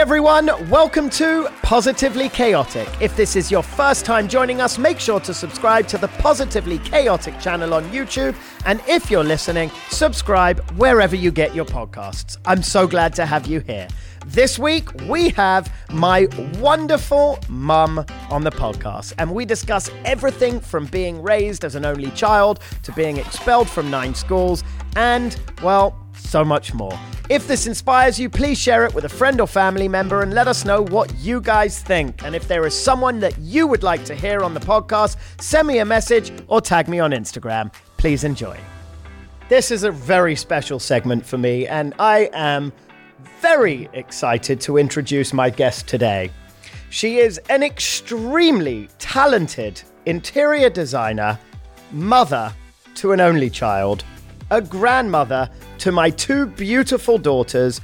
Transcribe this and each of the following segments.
everyone, welcome to Positively Chaotic. If this is your first time joining us, make sure to subscribe to the Positively Chaotic channel on YouTube. And if you're listening, subscribe wherever you get your podcasts. I'm so glad to have you here. This week, we have my wonderful mum on the podcast, and we discuss everything from being raised as an only child to being expelled from nine schools, and, well, so much more. If this inspires you, please share it with a friend or family member and let us know what you guys think. And if there is someone that you would like to hear on the podcast, send me a message or tag me on Instagram. Please enjoy. This is a very special segment for me, and I am very excited to introduce my guest today. She is an extremely talented interior designer, mother to an only child, a grandmother to my two beautiful daughters.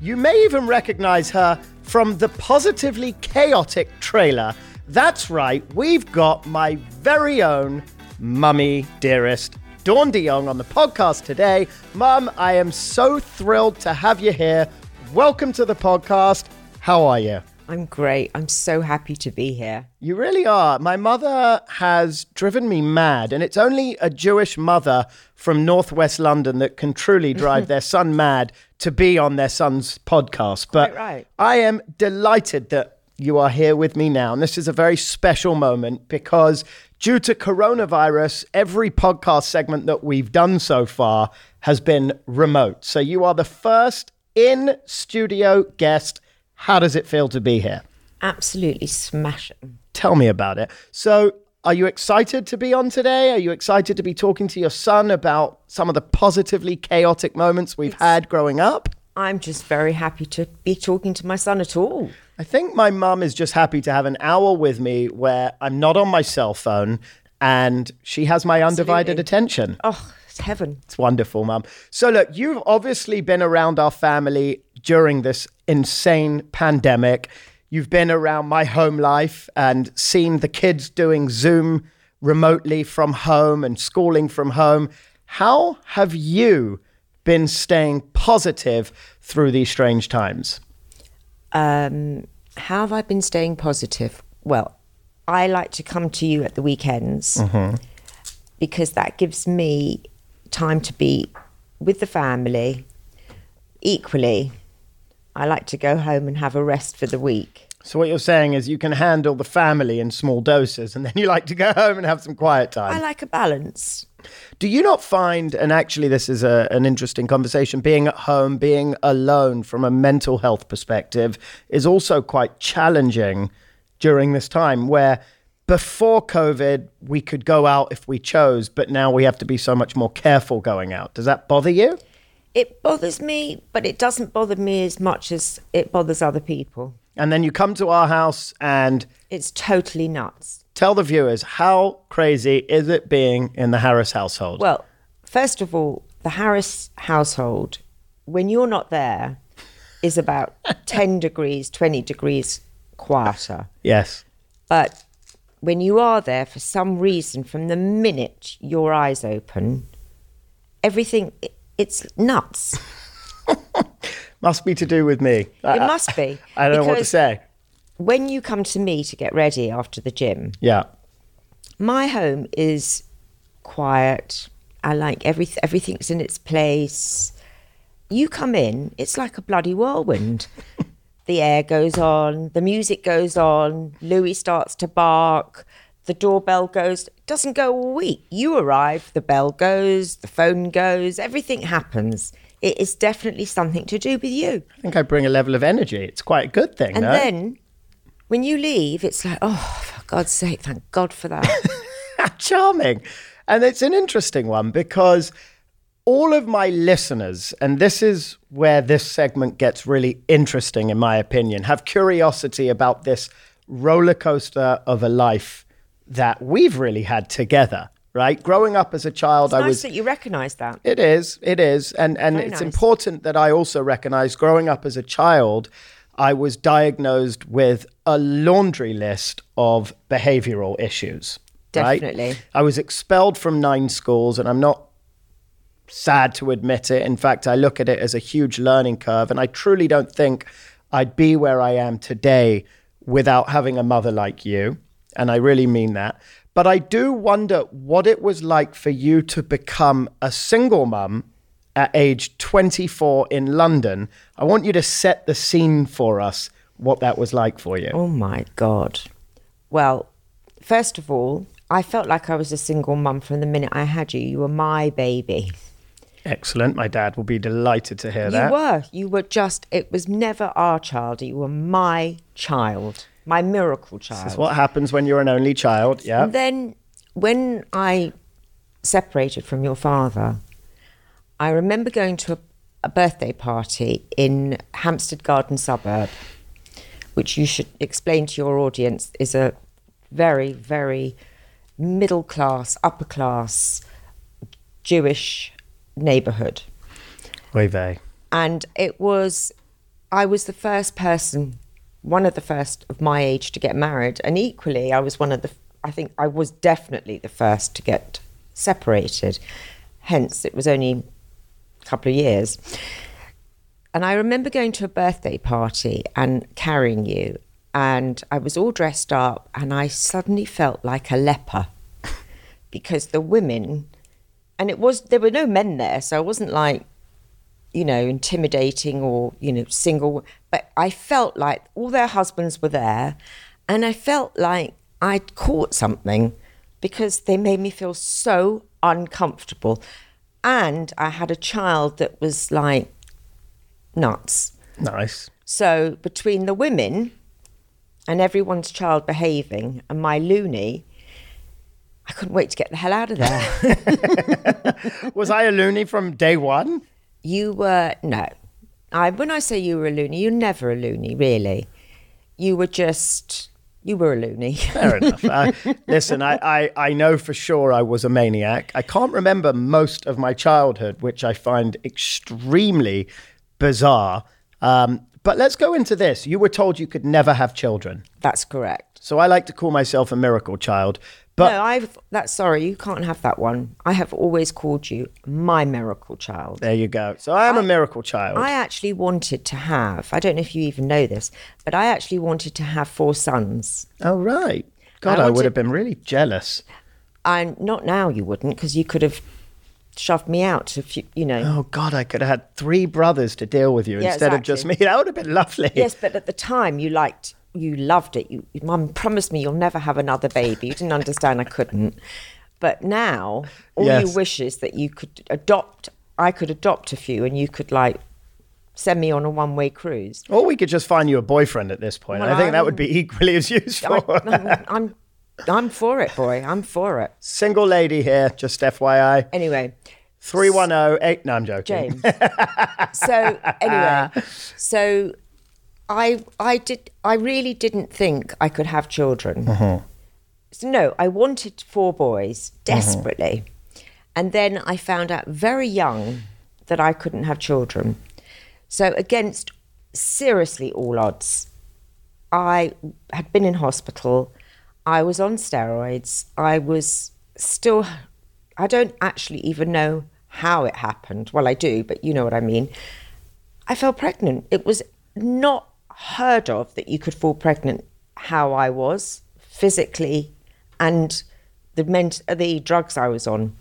You may even recognize her from the Positively Chaotic trailer. That's right, we've got my very own mummy dearest Dawn DeYoung on the podcast today. Mum, I am so thrilled to have you here. Welcome to the podcast. How are you? I'm great. I'm so happy to be here. You really are. My mother has driven me mad, and it's only a Jewish mother from Northwest London that can truly drive their son mad to be on their son's podcast. But right. I am delighted that you are here with me now. And this is a very special moment because due to coronavirus, every podcast segment that we've done so far has been remote. So you are the first in studio guest. How does it feel to be here? Absolutely smashing. Tell me about it. So, are you excited to be on today? Are you excited to be talking to your son about some of the positively chaotic moments we've It's- had growing up? I'm just very happy to be talking to my son at all. I think my mum is just happy to have an hour with me where I'm not on my cell phone and she has my undivided Absolutely. attention. Oh, it's heaven. It's wonderful, Mum. So, look, you've obviously been around our family during this insane pandemic. You've been around my home life and seen the kids doing Zoom remotely from home and schooling from home. How have you been staying positive through these strange times? Um, how have I been staying positive? Well, I like to come to you at the weekends because that gives me time to be with the family. Equally, I like to go home and have a rest for the week. So, what you're saying is you can handle the family in small doses and then you like to go home and have some quiet time. I like a balance. Do you not find, and actually, this is a, an interesting conversation, being at home, being alone from a mental health perspective is also quite challenging during this time where before COVID, we could go out if we chose, but now we have to be so much more careful going out. Does that bother you? It bothers me, but it doesn't bother me as much as it bothers other people. And then you come to our house and It's totally nuts. tell the viewers how crazy is it being in the Harris household? Well, first of all, the Harris household, when you're not there, is about 10 degrees, 20 degrees quieter. yes. But when you are there, for some reason, from the minute your eyes open, everything, it's nuts. Must be to do with me. I, It must be. I don't know what to say. When you come to me to get ready after the gym, Yeah. my home is quiet. I like every everything's in its place. You come in, it's like a bloody whirlwind. the air goes on, the music goes on, Louis starts to bark, the doorbell goes. Doesn't go all week. You arrive, the bell goes, the phone goes, everything happens. It is definitely something to do with you. I think I bring a level of energy. It's quite a good thing, And no? then when you leave, it's like, oh, for God's sake, thank God for that. Charming. And it's an interesting one because all of my listeners, and this is where this segment gets really interesting, in my opinion, have curiosity about this roller coaster of a life that we've really had together, right? Growing up as a child, It's I nice was. that you recognise that. It is. It is. And and Very it's nice. important that I also recognize growing up as a child, I was diagnosed with a laundry list of behavioral issues. right? Definitely. I was expelled from nine schools, and I'm not sad to admit it. In fact, I look at it as a huge learning curve. And I truly don't think I'd be where I am today without having a mother like you. And I really mean that. But I do wonder what it was like for you to become a single mum at age 24 in London. I want you to set the scene for us what that was like for you. Oh my God. Well, first of all, I felt like I was a single mum from the minute I had you. You were my baby. Excellent. My dad will be delighted to hear You that. You were. You were just, it was never our child. You were my child, my miracle child. That's what happens when you're an only child. Yeah. And then when I separated from your father, I remember going to a, a birthday party in Hampstead Garden suburb, which you should explain to your audience is a very, very middle class, upper class Jewish neighborhood. Oy vey. And it was, I was the first person, one of the first of my age to get married. And equally, I was one of the, I think I was definitely the first to get separated. Hence, it was only a couple of years. And I remember going to a birthday party and carrying you. And I was all dressed up, and I suddenly felt like a leper because the women, and it was, there were no men there. So I wasn't like, you know, intimidating or, you know, single. But I felt like all their husbands were there. And I felt like I'd caught something because they made me feel so uncomfortable. And I had a child that was like nuts. Nice. So between the women and everyone's child behaving and my loony, I couldn't wait to get the hell out of there. Was I a loony from day one? You were no. I when I say you were a loony, you're never a loony, really. You were just you were a loony. Fair enough. Uh, listen, I, I, I know for sure I was a maniac. I can't remember most of my childhood, which I find extremely bizarre. Um, but let's go into this. You were told you could never have children. That's correct. So I like to call myself a miracle child. But no, I've that's sorry, you can't have that one. I have always called you my miracle child. there you go. So I am a I- miracle child. I actually wanted to have, I don't know if you even know this, but I actually wanted to have four sons. oh, right. God, I I, would have been really jealous. I'm not now you wouldn't, because you could have shoved me out if you, you know. Oh, God, I could have had three brothers to deal with you Yeah, instead of just me. That would have been lovely. Yes, but at the time you liked, you loved it. You, mum promised me you'll never have another baby. You didn't understand I couldn't. But now, all Yes. you wish is that you could adopt. I could adopt a few, and you could like send me on a one-way cruise. Or we could just find you a boyfriend at this point. Well, I think that would be equally as useful. I, I'm, I'm, I'm for it, boy. I'm for it. Single lady here, just FYI. Anyway, 310 8. No, I'm joking. James. so anyway, so I I did I really didn't think I could have children. Uh-huh. So no, I wanted four boys uh-huh. desperately, and then I found out very young that I couldn't have children. So against seriously all odds, I had been in hospital. I was on steroids. I was still, I don't actually even know how it happened. Well, I do, but you know what I mean. I fell pregnant. It was not heard of that you could fall pregnant how I was physically and the, ment- uh, the drugs I was on.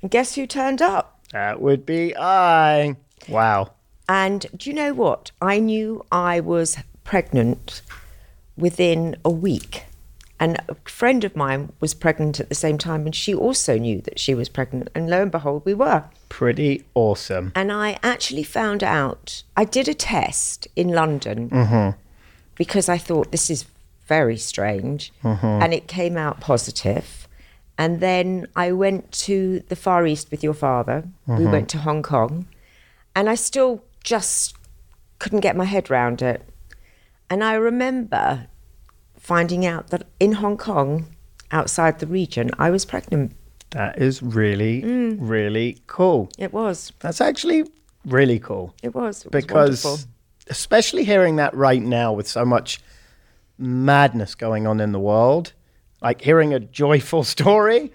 And guess who turned up? That would be I. Wow. And do you know what? I knew I was pregnant within a week. And a friend of mine was pregnant at the same time, and she also knew that she was pregnant. And lo and behold, we were. Pretty awesome. And I actually found out, I did a test in London mm-hmm. because I thought this is very strange. Mm-hmm. And it came out positive. And then I went to the Far East with your father. We mm-hmm. went to Hong Kong. And I still just couldn't get my head round it. And I remember finding out that in Hong Kong, outside the region, I was pregnant. That is really, Mm. really cool. It was. That's actually really cool. It was. It was because wonderful. especially hearing that right now with so much madness going on in the world like hearing a joyful story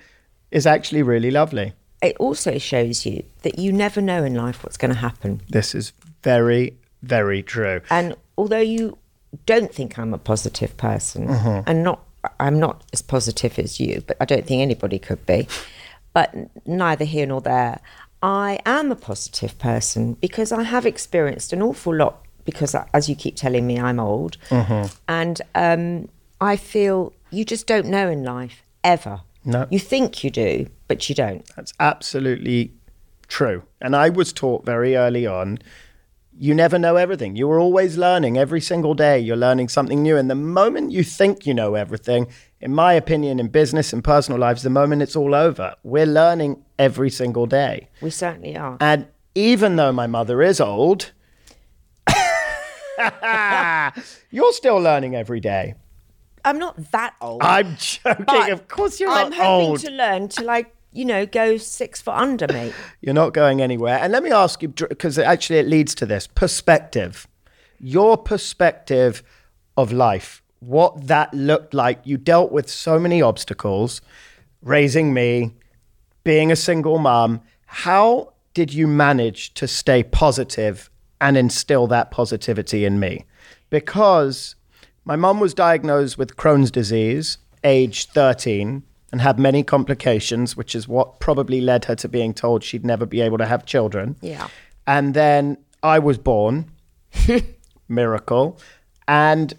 is actually really lovely it also shows you that you never know in life what's going to happen. This is very, very true. And although you don't think I'm a positive person, Mm-hmm. and not, I'm not as positive as you, but I don't think anybody could be. But neither here nor there. I am a positive person because I have experienced an awful lot. Because, I- as you keep telling me, I'm old, Mm-hmm. and um, I feel you just don't know in life ever. No. you think you do, but you don't. That's absolutely true. And I was taught very early on you never know everything. You are always learning every single day. You're learning something new. And the moment you think you know everything, in my opinion, in business and personal lives, the moment it's all over, we're learning every single day. We certainly are. And even though my mother is old, you're still learning every day. I'm not that old. I'm joking. of course, you're old. I'm hoping to learn to like you know go six foot under me. You're not going anywhere. And let me ask you, because actually it leads to this perspective. Your perspective of life, what that looked like. You dealt with so many obstacles, raising me, being a single mom. How did you manage to stay positive and instill that positivity in me? Because my mum was diagnosed with Crohn's disease, age 13, and had many complications, which is what probably led her to being told she'd never be able to have children. Yeah. And then I was born, miracle. And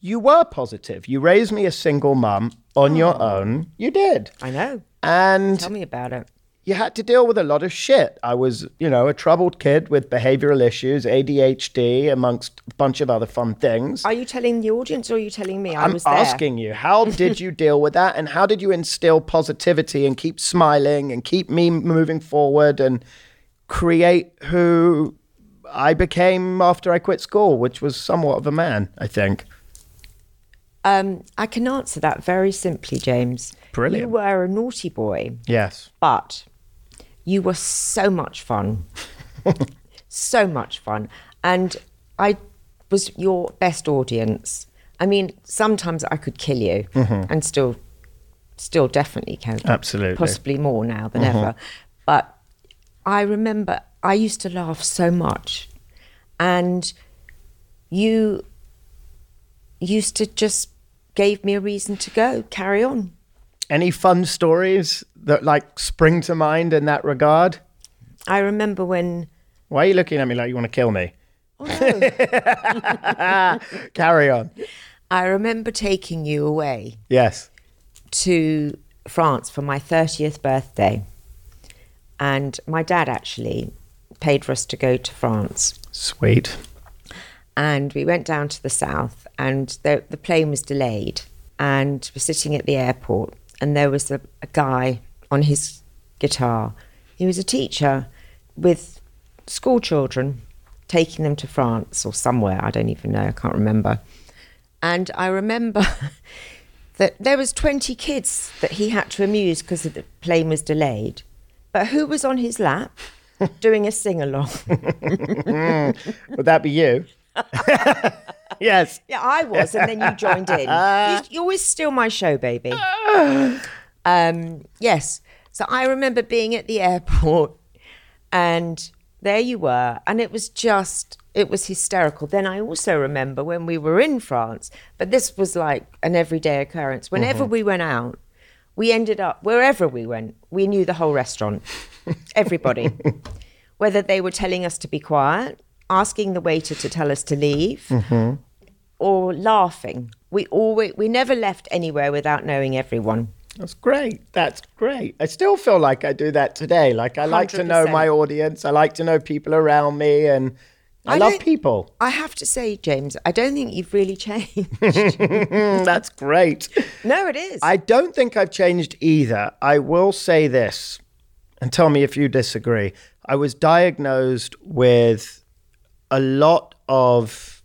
you were positive. You raised me a single mum on your oh. own. You did. I know. And Tell me about it. You had to deal with a lot of shit. I was, you know, a troubled kid with behavioral issues, ADHD, amongst a bunch of other fun things. Are you telling the audience or are you telling me? I there. asking you, how did you deal with that? And how did you instill positivity and keep smiling and keep me moving forward and create who I became after I quit school, which was somewhat of a man, I think. Um, I can answer that very simply, James. Brilliant. You were a naughty boy, Yes. but you were so much fun. so much fun. And I was your best audience. I mean, sometimes I could kill you mm-hmm. and still still definitely can. Absolutely. Possibly more now than mm-hmm. ever. But I remember I used to laugh so much. And you used to just gave me a reason to go, carry on. Any fun stories that like spring to mind in that regard? I remember when Why are you looking at me like you want to kill me? oh no, Carry on. I remember taking you away Yes. to France for my 30th birthday. And my dad actually paid for us to go to France. Sweet. And we went down to the south, and the, the plane was delayed. And we're sitting at the airport, and there was a, a guy on his guitar. He was a teacher with school children, taking them to France or somewhere. I don't even know. I can't remember. And I remember that there was 20 kids that he had to amuse because the plane was delayed. But who was on his lap doing a sing along? Would that be you? yes. Yeah, I was, and then you joined in. You, you always steal my show, baby. Um, yes. So I remember being at the airport, and there you were, and it was just, it was hysterical. Then I also remember when we were in France, but this was like an everyday occurrence. Whenever we went out, we ended up wherever we went, we knew the whole restaurant, everybody. Whether they were telling us to be quiet, asking the waiter to tell us to leave, or laughing. We always we never left anywhere without knowing everyone. That's great. That's great. I still feel like I do that today. Like I like to know my audience. I like to know people around me and I, I love people. I have to say, James, I don't think you've really changed. That's great. no, it is. I don't think I've changed either. I will say this and tell me if you disagree. I was diagnosed with a lot of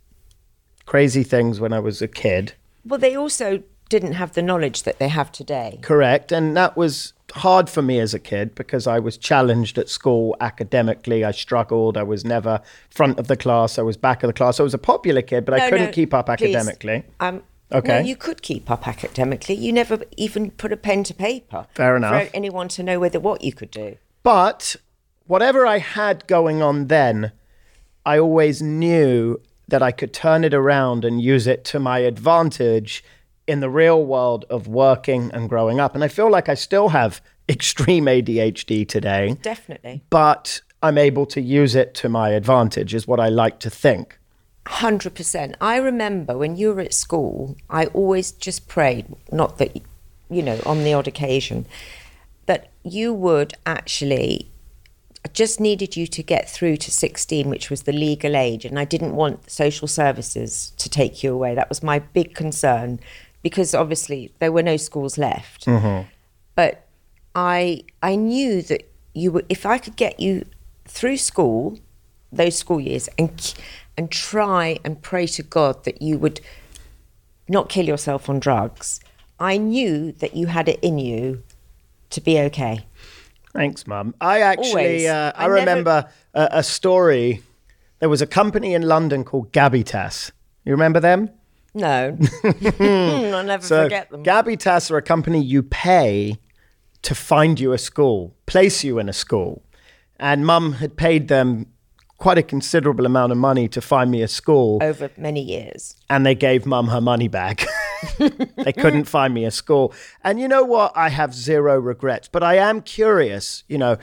crazy things when I was a kid. well, they also didn't have the knowledge that they have today. Correct. And that was hard for me as a kid because I was challenged at school academically. I struggled. I was never front of the class. I was back of the class. I was a popular kid, but I couldn't no, keep up please. academically. Um, Okay. No, you could keep up academically. You never even put a pen to paper. Fair enough. For anyone to know whether what you could do. But whatever I had going on then, I always knew that I could turn it around and use it to my advantage in the real world of working and growing up. And I feel like I still have extreme ADHD today, Definitely. but I'm able to use it to my advantage, is what I like to think. 100%. I remember when you were at school, I always just prayed, not that, you know, on the odd occasion, that you would actually. I just needed you to get through to 16, which was the legal age, and I didn't want social services to take you away. That was my big concern because obviously there were no schools left. Mm-hmm. But I I knew that you were if I could get you through school, those school years, and and try and pray to God that you would not kill yourself on drugs. I knew that you had it in you to be okay. Thanks, Mum. I actually, uh, I, I never- remember a, a story. There was a company in London called Gabbitas. You remember them? No, I'll never So forget them. Gabbitas are a company you pay to find you a school, place you in a school. And Mum had paid them quite a considerable amount of money to find me a school, over many years. and they gave Mum her money back. they couldn't find me a school. And you know what? I have zero regrets, but I am curious, you know,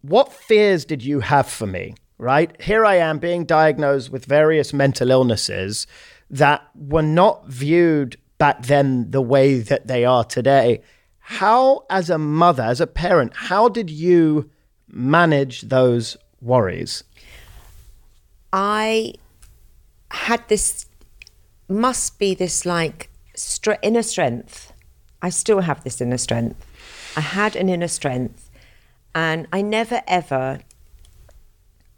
what fears did you have for me? Right? Here I am being diagnosed with various mental illnesses that were not viewed back then the way that they are today. How, as a mother, as a parent, how did you manage those worries? I had this, must be this like stre- inner strength. I still have this inner strength. I had an inner strength, and I never ever,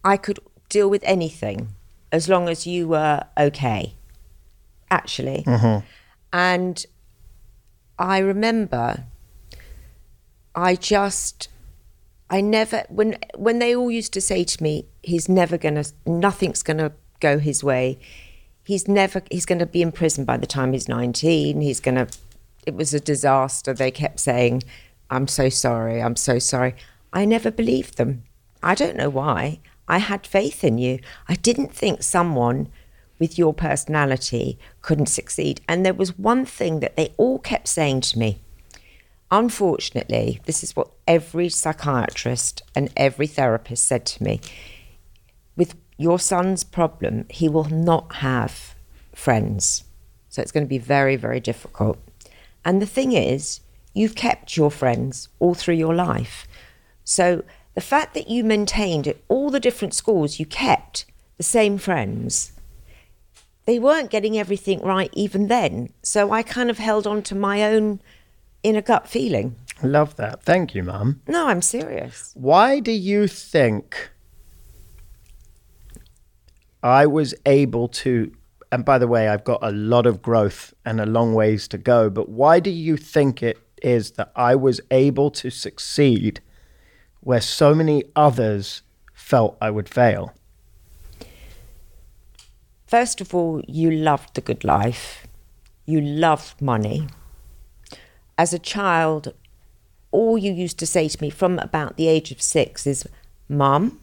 I could deal with anything as long as you were okay, actually. Mm-hmm. And I remember I just I never when when they all used to say to me, he's never gonna nothing's gonna go his way. He's never he's gonna be in prison by the time he's nineteen. He's gonna it was a disaster. They kept saying, I'm so sorry, I'm so sorry. I never believed them. I don't know why. I had faith in you. I didn't think someone with your personality couldn't succeed. And there was one thing that they all kept saying to me. Unfortunately, this is what every psychiatrist and every therapist said to me. With your son's problem, he will not have friends. So it's going to be very, very difficult. And the thing is, you've kept your friends all through your life. So the fact that you maintained at all the different schools, you kept the same friends they weren't getting everything right even then. So I kind of held on to my own inner gut feeling. I love that. Thank you, Mum. No, I'm serious. Why do you think I was able to? And by the way, I've got a lot of growth and a long ways to go, but why do you think it is that I was able to succeed where so many others felt I would fail? First of all, you loved the good life. You loved money. As a child, all you used to say to me from about the age of six is, Mum,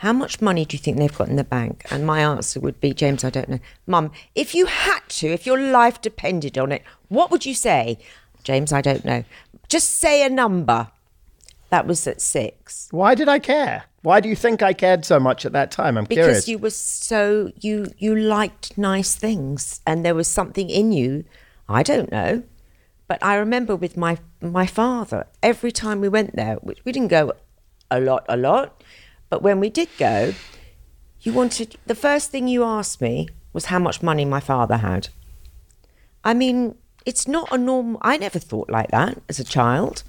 how much money do you think they've got in the bank? And my answer would be, James, I don't know. Mum, if you had to, if your life depended on it, what would you say? James, I don't know. Just say a number. That was at six. Why did I care? Why do you think I cared so much at that time? I'm because curious. you were so you you liked nice things and there was something in you i don't know but i remember with my my father every time we went there which we didn't go a lot a lot but when we did go you wanted the first thing you asked me was how much money my father had i mean it's not a normal i never thought like that as a child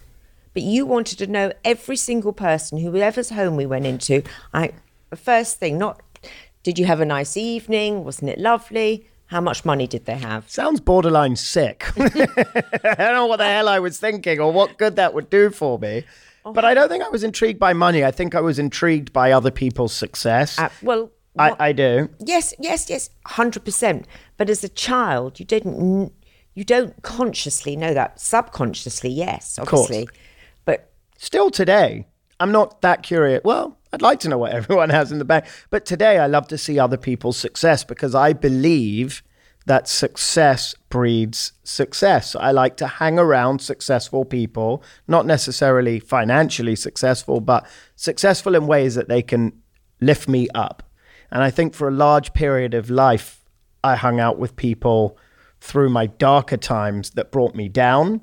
but you wanted to know every single person, whoever's home we went into. I the first thing, not did you have a nice evening? Wasn't it lovely? How much money did they have? Sounds borderline sick. I don't know what the hell I was thinking or what good that would do for me. But I don't think I was intrigued by money. I think I was intrigued by other people's success. Uh, well, I, I do. yes, yes, yes, hundred percent. But as a child, you didn't, you don't consciously know that. Subconsciously, yes, course. obviously. But Still today, I'm not that curious. Well, I'd like to know what everyone has in the bank. But today I love to see other people's success because I believe that success breeds success. I like to hang around successful people, not necessarily financially successful, but successful in ways that they can lift me up. And I think for a large period of life, I hung out with people through my darker times that brought me down.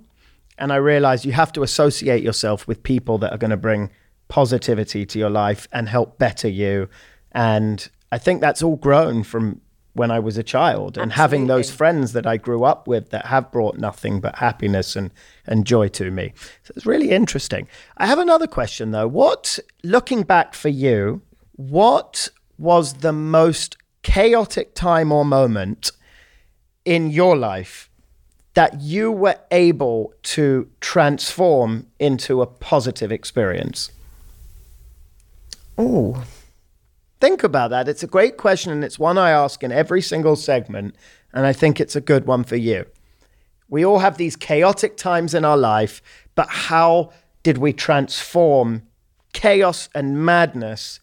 And I realized you have to associate yourself with people that are going to bring positivity to your life and help better you. And I think that's all grown from when I was a child and having those friends that I grew up with that have brought nothing but happiness and, and joy to me. So it's really interesting. I have another question though. What, looking back for you, what was the most chaotic time or moment in your life that you were able to transform into a positive experience? Oh, Think about that. It's a great question, and it's one I ask in every single segment, and I think it's a good one for you. We all have these chaotic times in our life, but how did we transform chaos and madness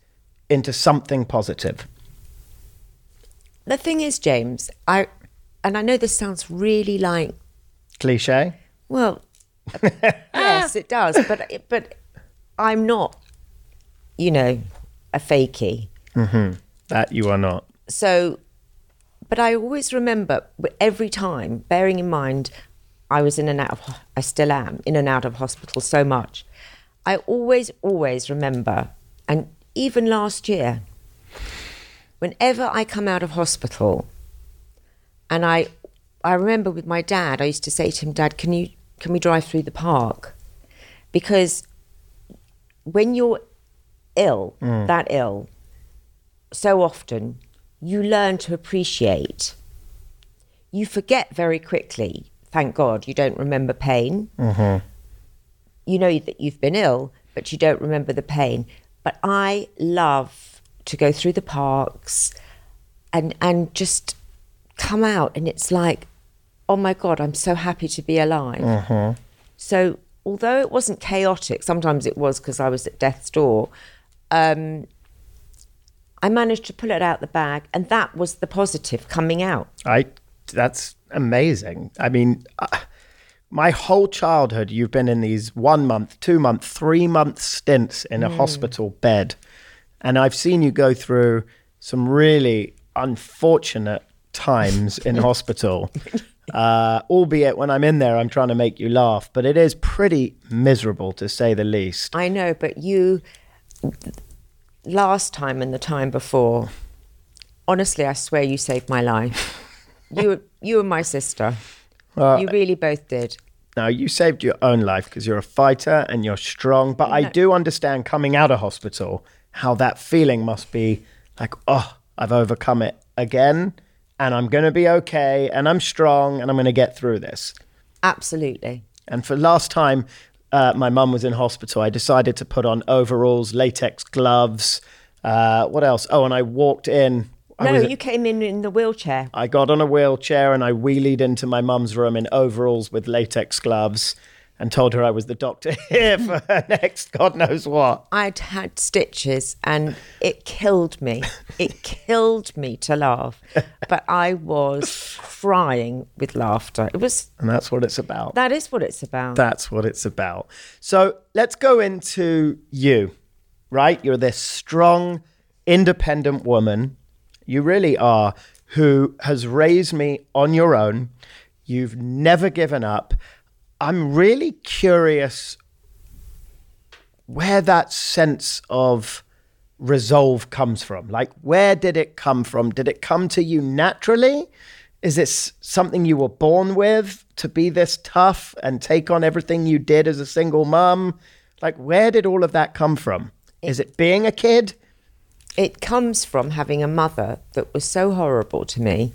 into something positive? the thing is, James, I and I know this sounds really like Cliche? well, yes, it does, but but I'm not, you know, a fakey. Mm-hmm. That you are not. So, but I always remember every time, bearing in mind, I was in and out of, I still am in and out of hospital so much. I always, always remember, and even last year, whenever I come out of hospital, and I, I remember with my dad, I used to say to him, Dad, can you, can we drive through the park? Because when you're ill, mm. that ill, so often you learn to appreciate. You forget very quickly. Thank God you don't remember pain. Mm-hmm. You know that you've been ill, but you don't remember the pain. But I love to go through the parks and and just come out, and it's like, oh my God, I'm so happy to be alive. Mm-hmm. So although it wasn't chaotic, sometimes it was because I was at death's door. Um, I managed to pull it out the bag, and that was the positive coming out. I that's amazing. I mean, uh, my whole childhood, you've been in these one month, two month, three month stints in a hospital bed, and I've seen you go through some really unfortunate times in hospital. Uh, albeit when I'm in there, I'm trying to make you laugh, but it is pretty miserable to say the least. I know, but you, last time and the time before, honestly, I swear you saved my life. you, you and my sister, you really both did. Now, you saved your own life because you're a fighter and you're strong, but I No. do understand coming out of hospital how that feeling must be like, oh, I've overcome it again and I'm going to be okay and I'm strong and I'm going to get through this. Absolutely. And for last time uh, my mum was in hospital, I decided to put on overalls, latex gloves. Uh, what else? Oh, and I walked in. I No, was- you came in in the wheelchair. I got on a wheelchair and I wheelied into my mum's room in overalls with latex gloves and told her I was the doctor here for her next God knows what. I'd had stitches and it killed me. It killed me to laugh. But I was crying with laughter. It was, And that's what it's about. that is what it's about. That's what it's about. So let's go into you, right? You're this strong, independent woman. You really are, who has raised me on your own. You've never given up. I'm really curious where that sense of resolve comes from. Like, where did it come from? Did it come to you naturally? Is this something you were born with to be this tough and take on everything you did as a single mum? Like, where did all of that come from? Is it being a kid? it comes from having a mother that was so horrible to me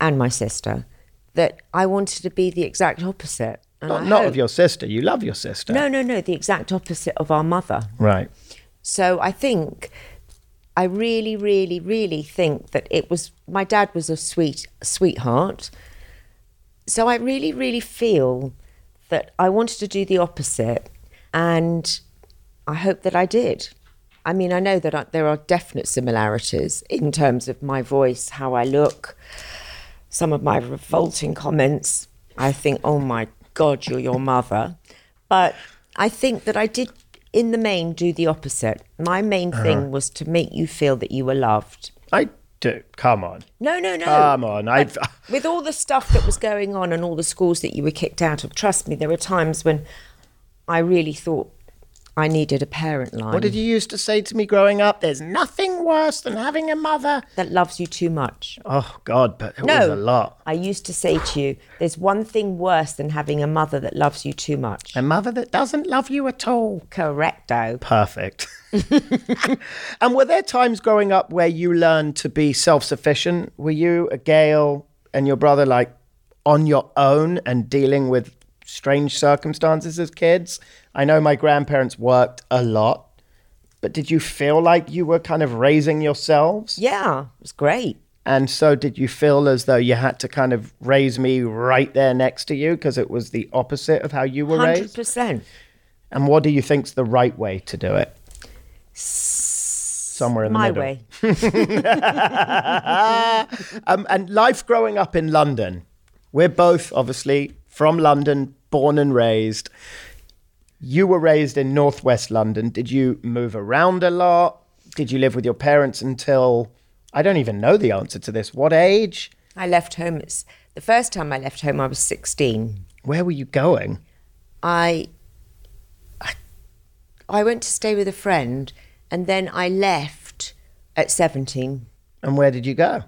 and my sister that I wanted to be the exact opposite. And Not, not of your sister. You love your sister. No, no, no, the exact opposite of our mother. Right. So I think, I really, really, really think that it was my dad was a sweet sweetheart. So I really, really feel that I wanted to do the opposite, and I hope that I did. I mean, I know that I, there are definite similarities in terms of my voice, how I look, some of my revolting comments. I think, oh my God, you're your mother. But I think that I did, in the main, do the opposite. My main uh-huh. thing was to make you feel that you were loved. I do. Come on. No, no, no. Come on. I. With all the stuff that was going on and all the schools that you were kicked out of, trust me, there were times when I really thought I needed a parent line What did you used to say to me growing up? There's nothing worse than having a mother. that loves you too much. Oh God, but it No, was a lot. I used to say to you, there's one thing worse than having a mother that loves you too much. A mother that doesn't love you at all. Correcto. Perfect. and were there times growing up where you learned to be self-sufficient? Were you, a Gail, and your brother like on your own and dealing with strange circumstances as kids? I know my grandparents worked a lot, but did you feel like you were kind of raising yourselves? Yeah, it was great. And so, did you feel as though you had to kind of raise me right there next to you because it was the opposite of how you were raised? 100%. And what do you think's the right way to do it? Somewhere in the My middle. way. Um, and life growing up in London. We're both obviously from London, born and raised. You were raised in northwest London. Did you move around a lot? Did you live with your parents until I don't even know the answer to this. What age? I left home. It's, the first time I left home, I was 16. Where were you going? I, I, I went to stay with a friend and then I left at 17. And where did you go?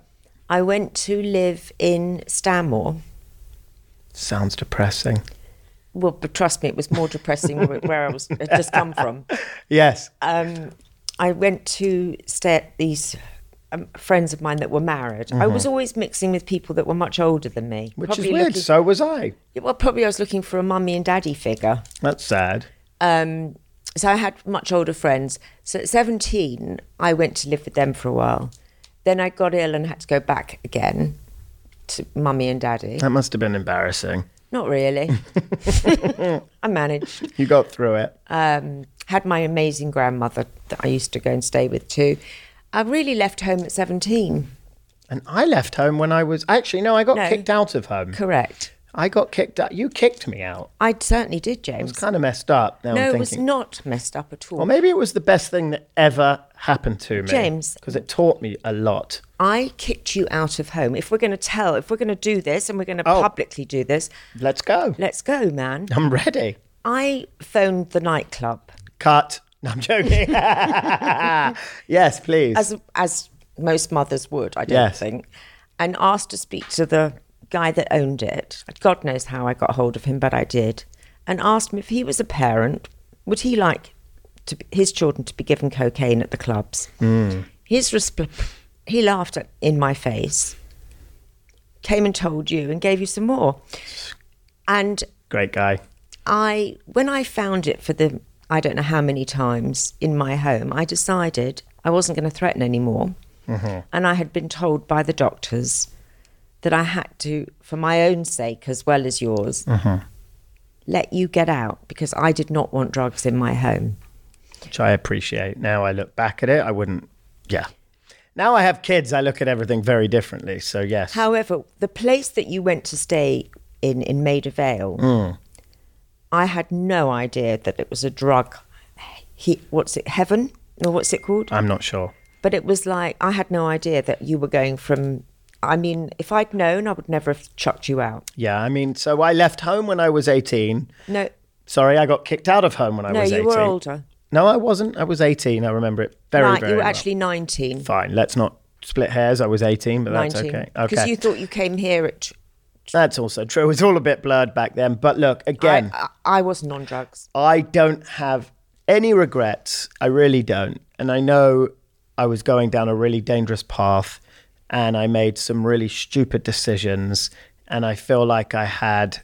I went to live in Stanmore. Sounds depressing. Well, but trust me, it was more depressing where I was just come from. Yes. Um, I went to stay at these um, friends of mine that were married. I was always mixing with people that were much older than me. Which Probably is weird. looking- So was I. Yeah, well, probably I was looking for a mummy and daddy figure. That's sad. Um, so I had much older friends. So at 17, I went to live with them for a while. Then I got ill and had to go back again to mummy and daddy. That must have been embarrassing. Not really. I managed. You got through it. Um, had my amazing grandmother that I used to go and stay with too. I really left home at 17. And I left home when I was actually no, I got No. kicked out of home. Correct. I got kicked out. You kicked me out. I certainly did, James. It was kind of messed up. Now no, it was not messed up at all. Well, maybe it was the best thing that ever happened to me, James. because it taught me a lot. I kicked you out of home. If we're going to tell, if we're going to do this and we're going to Oh. publicly do this, Let's go. let's go, man. I'm ready. I phoned the nightclub Cut. No, I'm joking. yes, please. as as most mothers would, I don't Yes. think, and asked to speak to the guy that owned it. God knows how I got hold of him, but I did, and asked him if he was a parent, would he like to his children to be given cocaine at the clubs? Mm. His resp- he laughed at, in my face, came and told you, and gave you some more, and Great guy. I when I found it for the I don't know how many times in my home, I decided I wasn't going to threaten anymore. Mm-hmm. And I had been told by the doctors that I had to, for my own sake as well as yours, mm-hmm. let you get out because I did not want drugs in my home. which I appreciate. Now I look back at it, I wouldn't. Yeah. Now I have kids, I look at everything very differently. So yes. However, the place that you went to stay in in Maida Vale, mm. I had no idea that it was a drug. He, what's it? Heaven or what's it called? I'm not sure. But it was like I had no idea that you were going from. I mean, if I'd known, I would never have chucked you out. Yeah, I mean, so I left home when I was 18. No, Sorry, I got kicked out of home when I was. no, was you were older. No, I wasn't. I was 18. I remember it very, right, very you were well. actually nineteen. Fine, let's not split hairs. I was 18, but that's Nineteen, okay. because Okay. you thought you came here at. That's also true. It was all a bit blurred back then. But look, again, I, I, I wasn't on drugs. I don't have any regrets. I really don't. And I know I was going down a really dangerous path and I made some really stupid decisions. And I feel like I had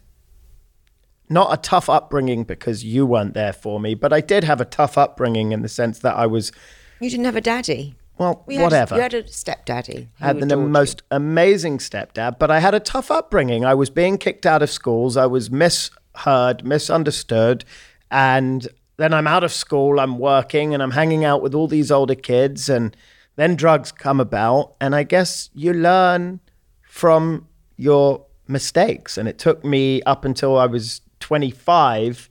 not a tough upbringing because you weren't there for me, but I did have a tough upbringing in the sense that I was, You didn't have a daddy. well, We had- whatever. you had a stepdaddy. I had the adored you. most amazing stepdad, but I had a tough upbringing. I was being kicked out of schools. I was misheard, misunderstood, and then I'm out of school, I'm working, and I'm hanging out with all these older kids, and then drugs come about. And I guess you learn from your mistakes. And it took me up until I was 25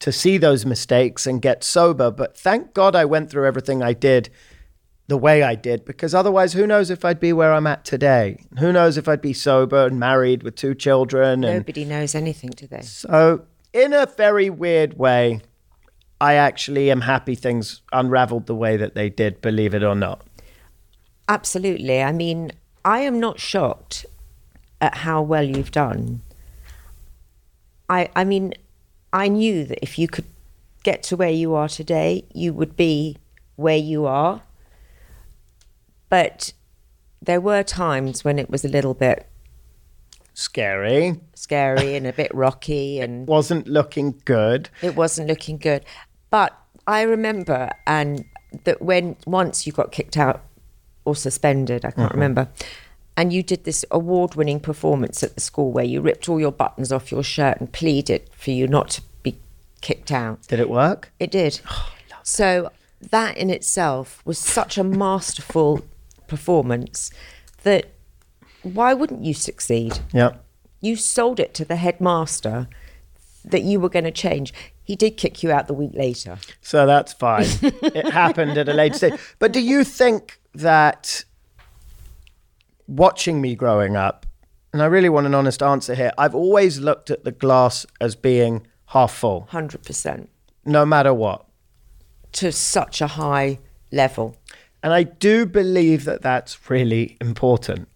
to see those mistakes and get sober. But thank God I went through everything I did the way I did, because otherwise, who knows if I'd be where I'm at today? Who knows if I'd be sober and married with two children? And Nobody knows anything, do they? so, in a very weird way, I actually am happy things unraveled the way that they did, believe it or not. Absolutely. I mean, I am not shocked at how well you've done. I I mean, I knew that if you could get to where you are today, you would be where you are. But there were times when it was a little bit Scary. scary and a bit rocky and Wasn't looking good. it wasn't looking good. But I remember and that when once you got kicked out or suspended, I can't mm-hmm. remember, and you did this award winning performance at the school where you ripped all your buttons off your shirt and pleaded for you not to be kicked out. Did it work? It did. so that in itself was such a masterful performance that why wouldn't you succeed? Yeah. You sold it to the headmaster that you were going to change. He did kick you out the week later. So that's fine. it happened at a later stage. But do you think that watching me growing up, and I really want an honest answer here, I've always looked at the glass as being half full, 100% no matter what. to such a high level. And I do believe that that's really important.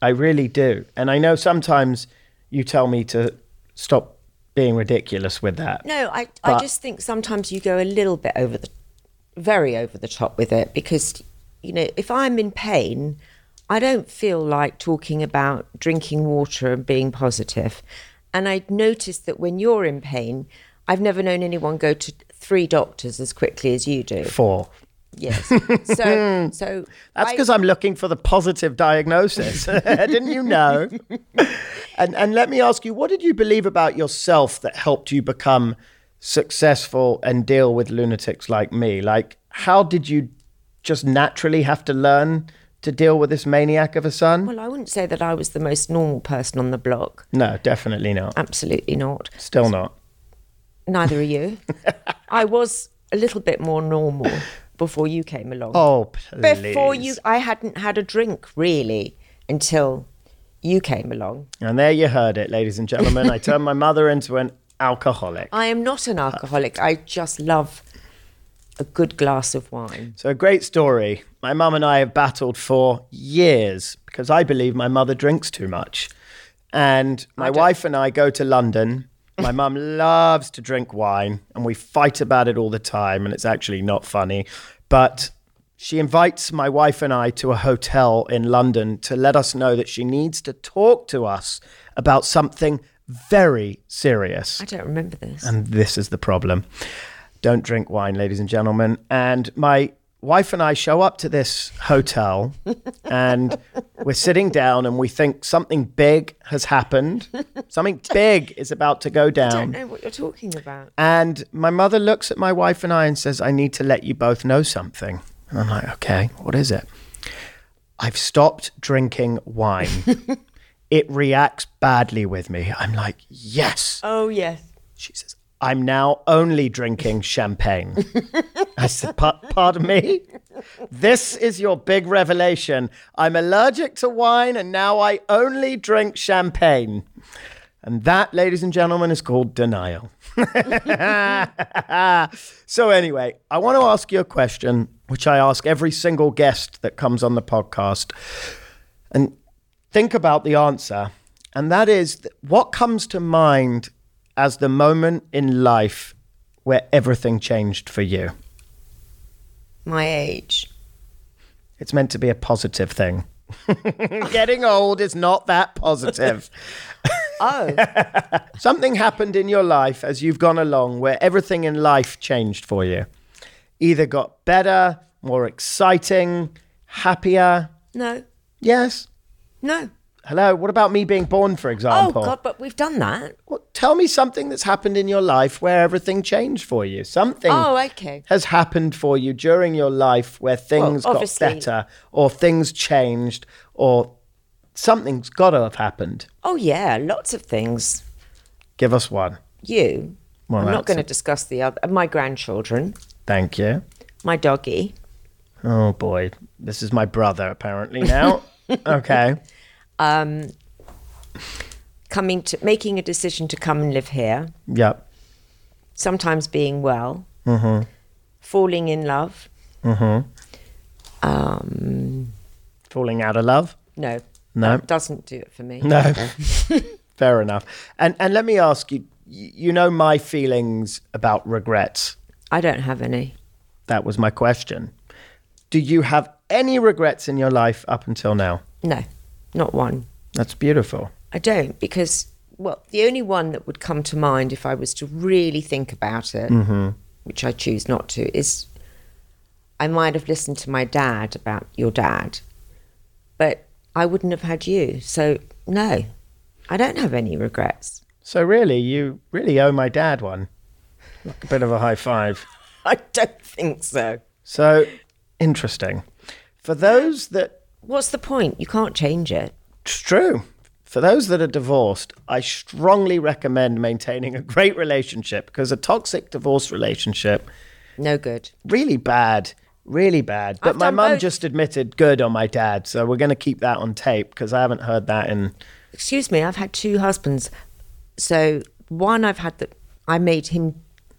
I really do. And I know sometimes you tell me to stop being ridiculous with that. No, I, But- I just think sometimes you go a little bit over the, very over the top with it because, you know, if I'm in pain, I don't feel like talking about drinking water and being positive. And I noticed that when you're in pain, I've never known anyone go to three doctors as quickly as you do. Four. Yes. So, so That's because I'm looking for the positive diagnosis. Didn't you know? and and let me ask you, what did you believe about yourself that helped you become successful and deal with lunatics like me? Like, how did you just naturally have to learn to deal with this maniac of a son? Well, I wouldn't say that I was the most normal person on the block. No, definitely not. Absolutely not. Still not. Neither are you. I was a little bit more normal before you came along. Oh, please. before you, I hadn't had a drink really until you came along. And there you heard it, ladies and gentlemen. I turned my mother into an alcoholic. I am not an alcoholic. I just love a good glass of wine. So, a great story. My mum and I have battled for years because I believe my mother drinks too much. And my wife and I go to London. My mum loves to drink wine, and we fight about it all the time. And it's actually not funny. But she invites my wife and I to a hotel in London to let us know that she needs to talk to us about something very serious. I don't remember this. And this is the problem. Don't drink wine, ladies and gentlemen. And my wife and I show up to this hotel and we're sitting down and we think something big has happened. Something big is about to go down. I don't know what you're talking about. And my mother looks at my wife and I and says, I need to let you both know something. And I'm like, okay, what is it? I've stopped drinking wine. it reacts badly with me. I'm like, yes. Oh, yes. She says, I'm now only drinking champagne. I said, "Pa- Pardon me? This is your big revelation. I'm allergic to wine and now I only drink champagne. And that, ladies and gentlemen, is called denial. so, anyway, I want to ask you a question, which I ask every single guest that comes on the podcast. And think about the answer. And that is what comes to mind as the moment in life where everything changed for you? My age. It's meant to be a positive thing. Getting old is not that positive. Oh, Something happened in your life as you've gone along where everything in life changed for you. Either got better, more exciting, happier. no. Yes. No. Hello. What about me being born, for oh, example? Oh? God, but we've done that. Well, tell me something that's happened in your life where everything changed for you. Something Oh, okay. has happened for you during your life where things got better or things changed or something's got to have happened. Oh yeah, lots of things. Give us one. You. Well, I'm not going to discuss the other. My grandchildren, Thank you. my doggy. Oh boy, this is my brother apparently now. okay. Um, coming to making a decision to come and live here, Yep. sometimes being well, Mm-hmm. falling in love. Um, Falling out of love? no, No. that doesn't do it for me. No. Fair enough. And and let me ask you you know my feelings about regrets. I don't have any. That was my question. Do you have any regrets in your life up until now? No, not one. That's beautiful. I don't because well, the only one that would come to mind if I was to really think about it, mm-hmm. which I choose not to, is I might have listened to my dad about your dad, but I wouldn't have had you. So no, I don't have any regrets. So really, you really owe my dad one. Like a bit of a high five. I don't think so. So interesting. For those that What's the point? You can't change it. It's true. For those that are divorced, I strongly recommend maintaining a great relationship because a toxic divorce relationship, No good. really bad, really bad. But I've my mum both. just admitted good on my dad, so we're going to keep that on tape because I haven't heard that in. Excuse me, I've had two husbands. So one I've had that I made him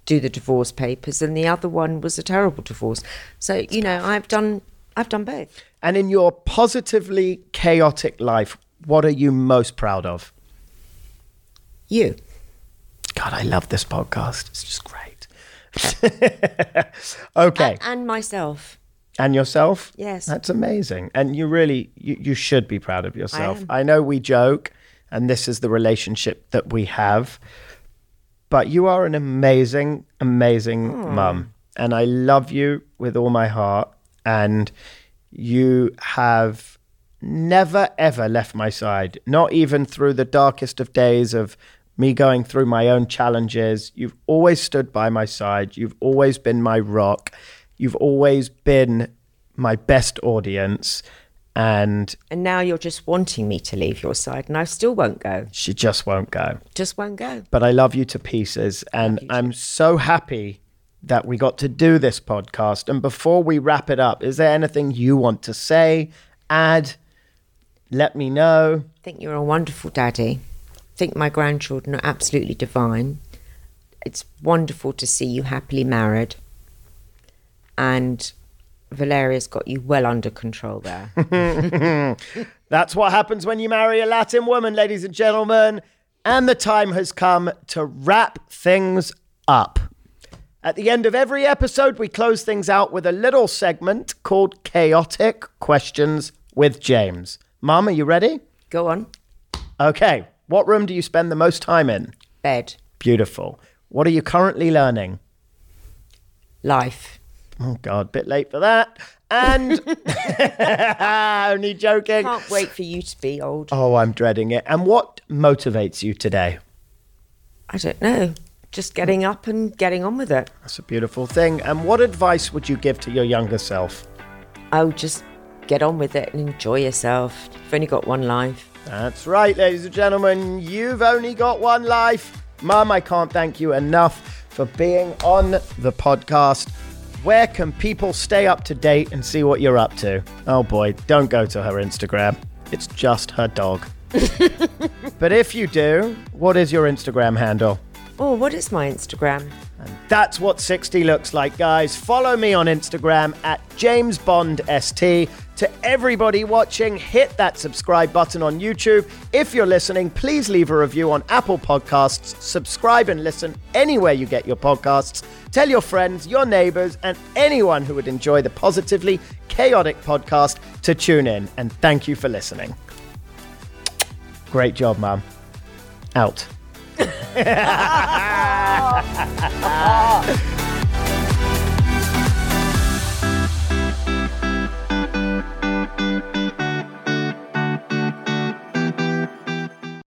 do the divorce papers and the other one was a terrible divorce. So, you know, I've done I've done both. And in your positively chaotic life, what are you most proud of? You. God, I love this podcast. It's just great. okay. And, and myself. And yourself? Yes. That's amazing. And you really, you, you should be proud of yourself. am. I know we joke, and this is the relationship that we have, but you are an amazing, amazing mum. And I love you with all my heart. And you have never, ever left my side, not even through the darkest of days of me going through my own challenges. You've always stood by my side. You've always been my rock. You've always been my best audience. And And now you're just wanting me to leave your side and I still won't go. she just won't go. Just won't go. But I love you to pieces. And I'm so happy that we got to do this podcast. And before we wrap it up, is there anything you want to say, add, let me know? I think you're a wonderful daddy. I think my grandchildren are absolutely divine. It's wonderful to see you happily married. And Valeria's got you well under control there. That's what happens when you marry a Latin woman, ladies and gentlemen. And the time has come to wrap things up. At the end of every episode, we close things out with a little segment called Chaotic Questions with James. Mum, are you ready? Go on. Okay. What room do you spend the most time in? Bed. Beautiful. What are you currently learning? Life. Oh, God, bit late for that. And only joking. Can't wait for you to be old. Oh, I'm dreading it. And what motivates you today? I don't know. Just getting up and getting on with it. That's a beautiful thing. And what advice would you give to your younger self? Oh, just get on with it and enjoy yourself. You've only got one life. That's right, ladies and gentlemen. You've only got one life. Mum, I can't thank you enough for being on the podcast. Where can people stay up to date and see what you're up to? Oh boy, don't go to her Instagram. It's just her dog. but if you do, what is your Instagram handle? Oh, what is my Instagram? And that's what 60 looks like, guys. Follow me on Instagram at JamesBondST. To everybody watching, hit that subscribe button on YouTube. If you're listening, please leave a review on Apple Podcasts. Subscribe and listen anywhere you get your podcasts. Tell your friends, your neighbors, and anyone who would enjoy the Positively Chaotic podcast to tune in. And thank you for listening. Great job, Mum. Out.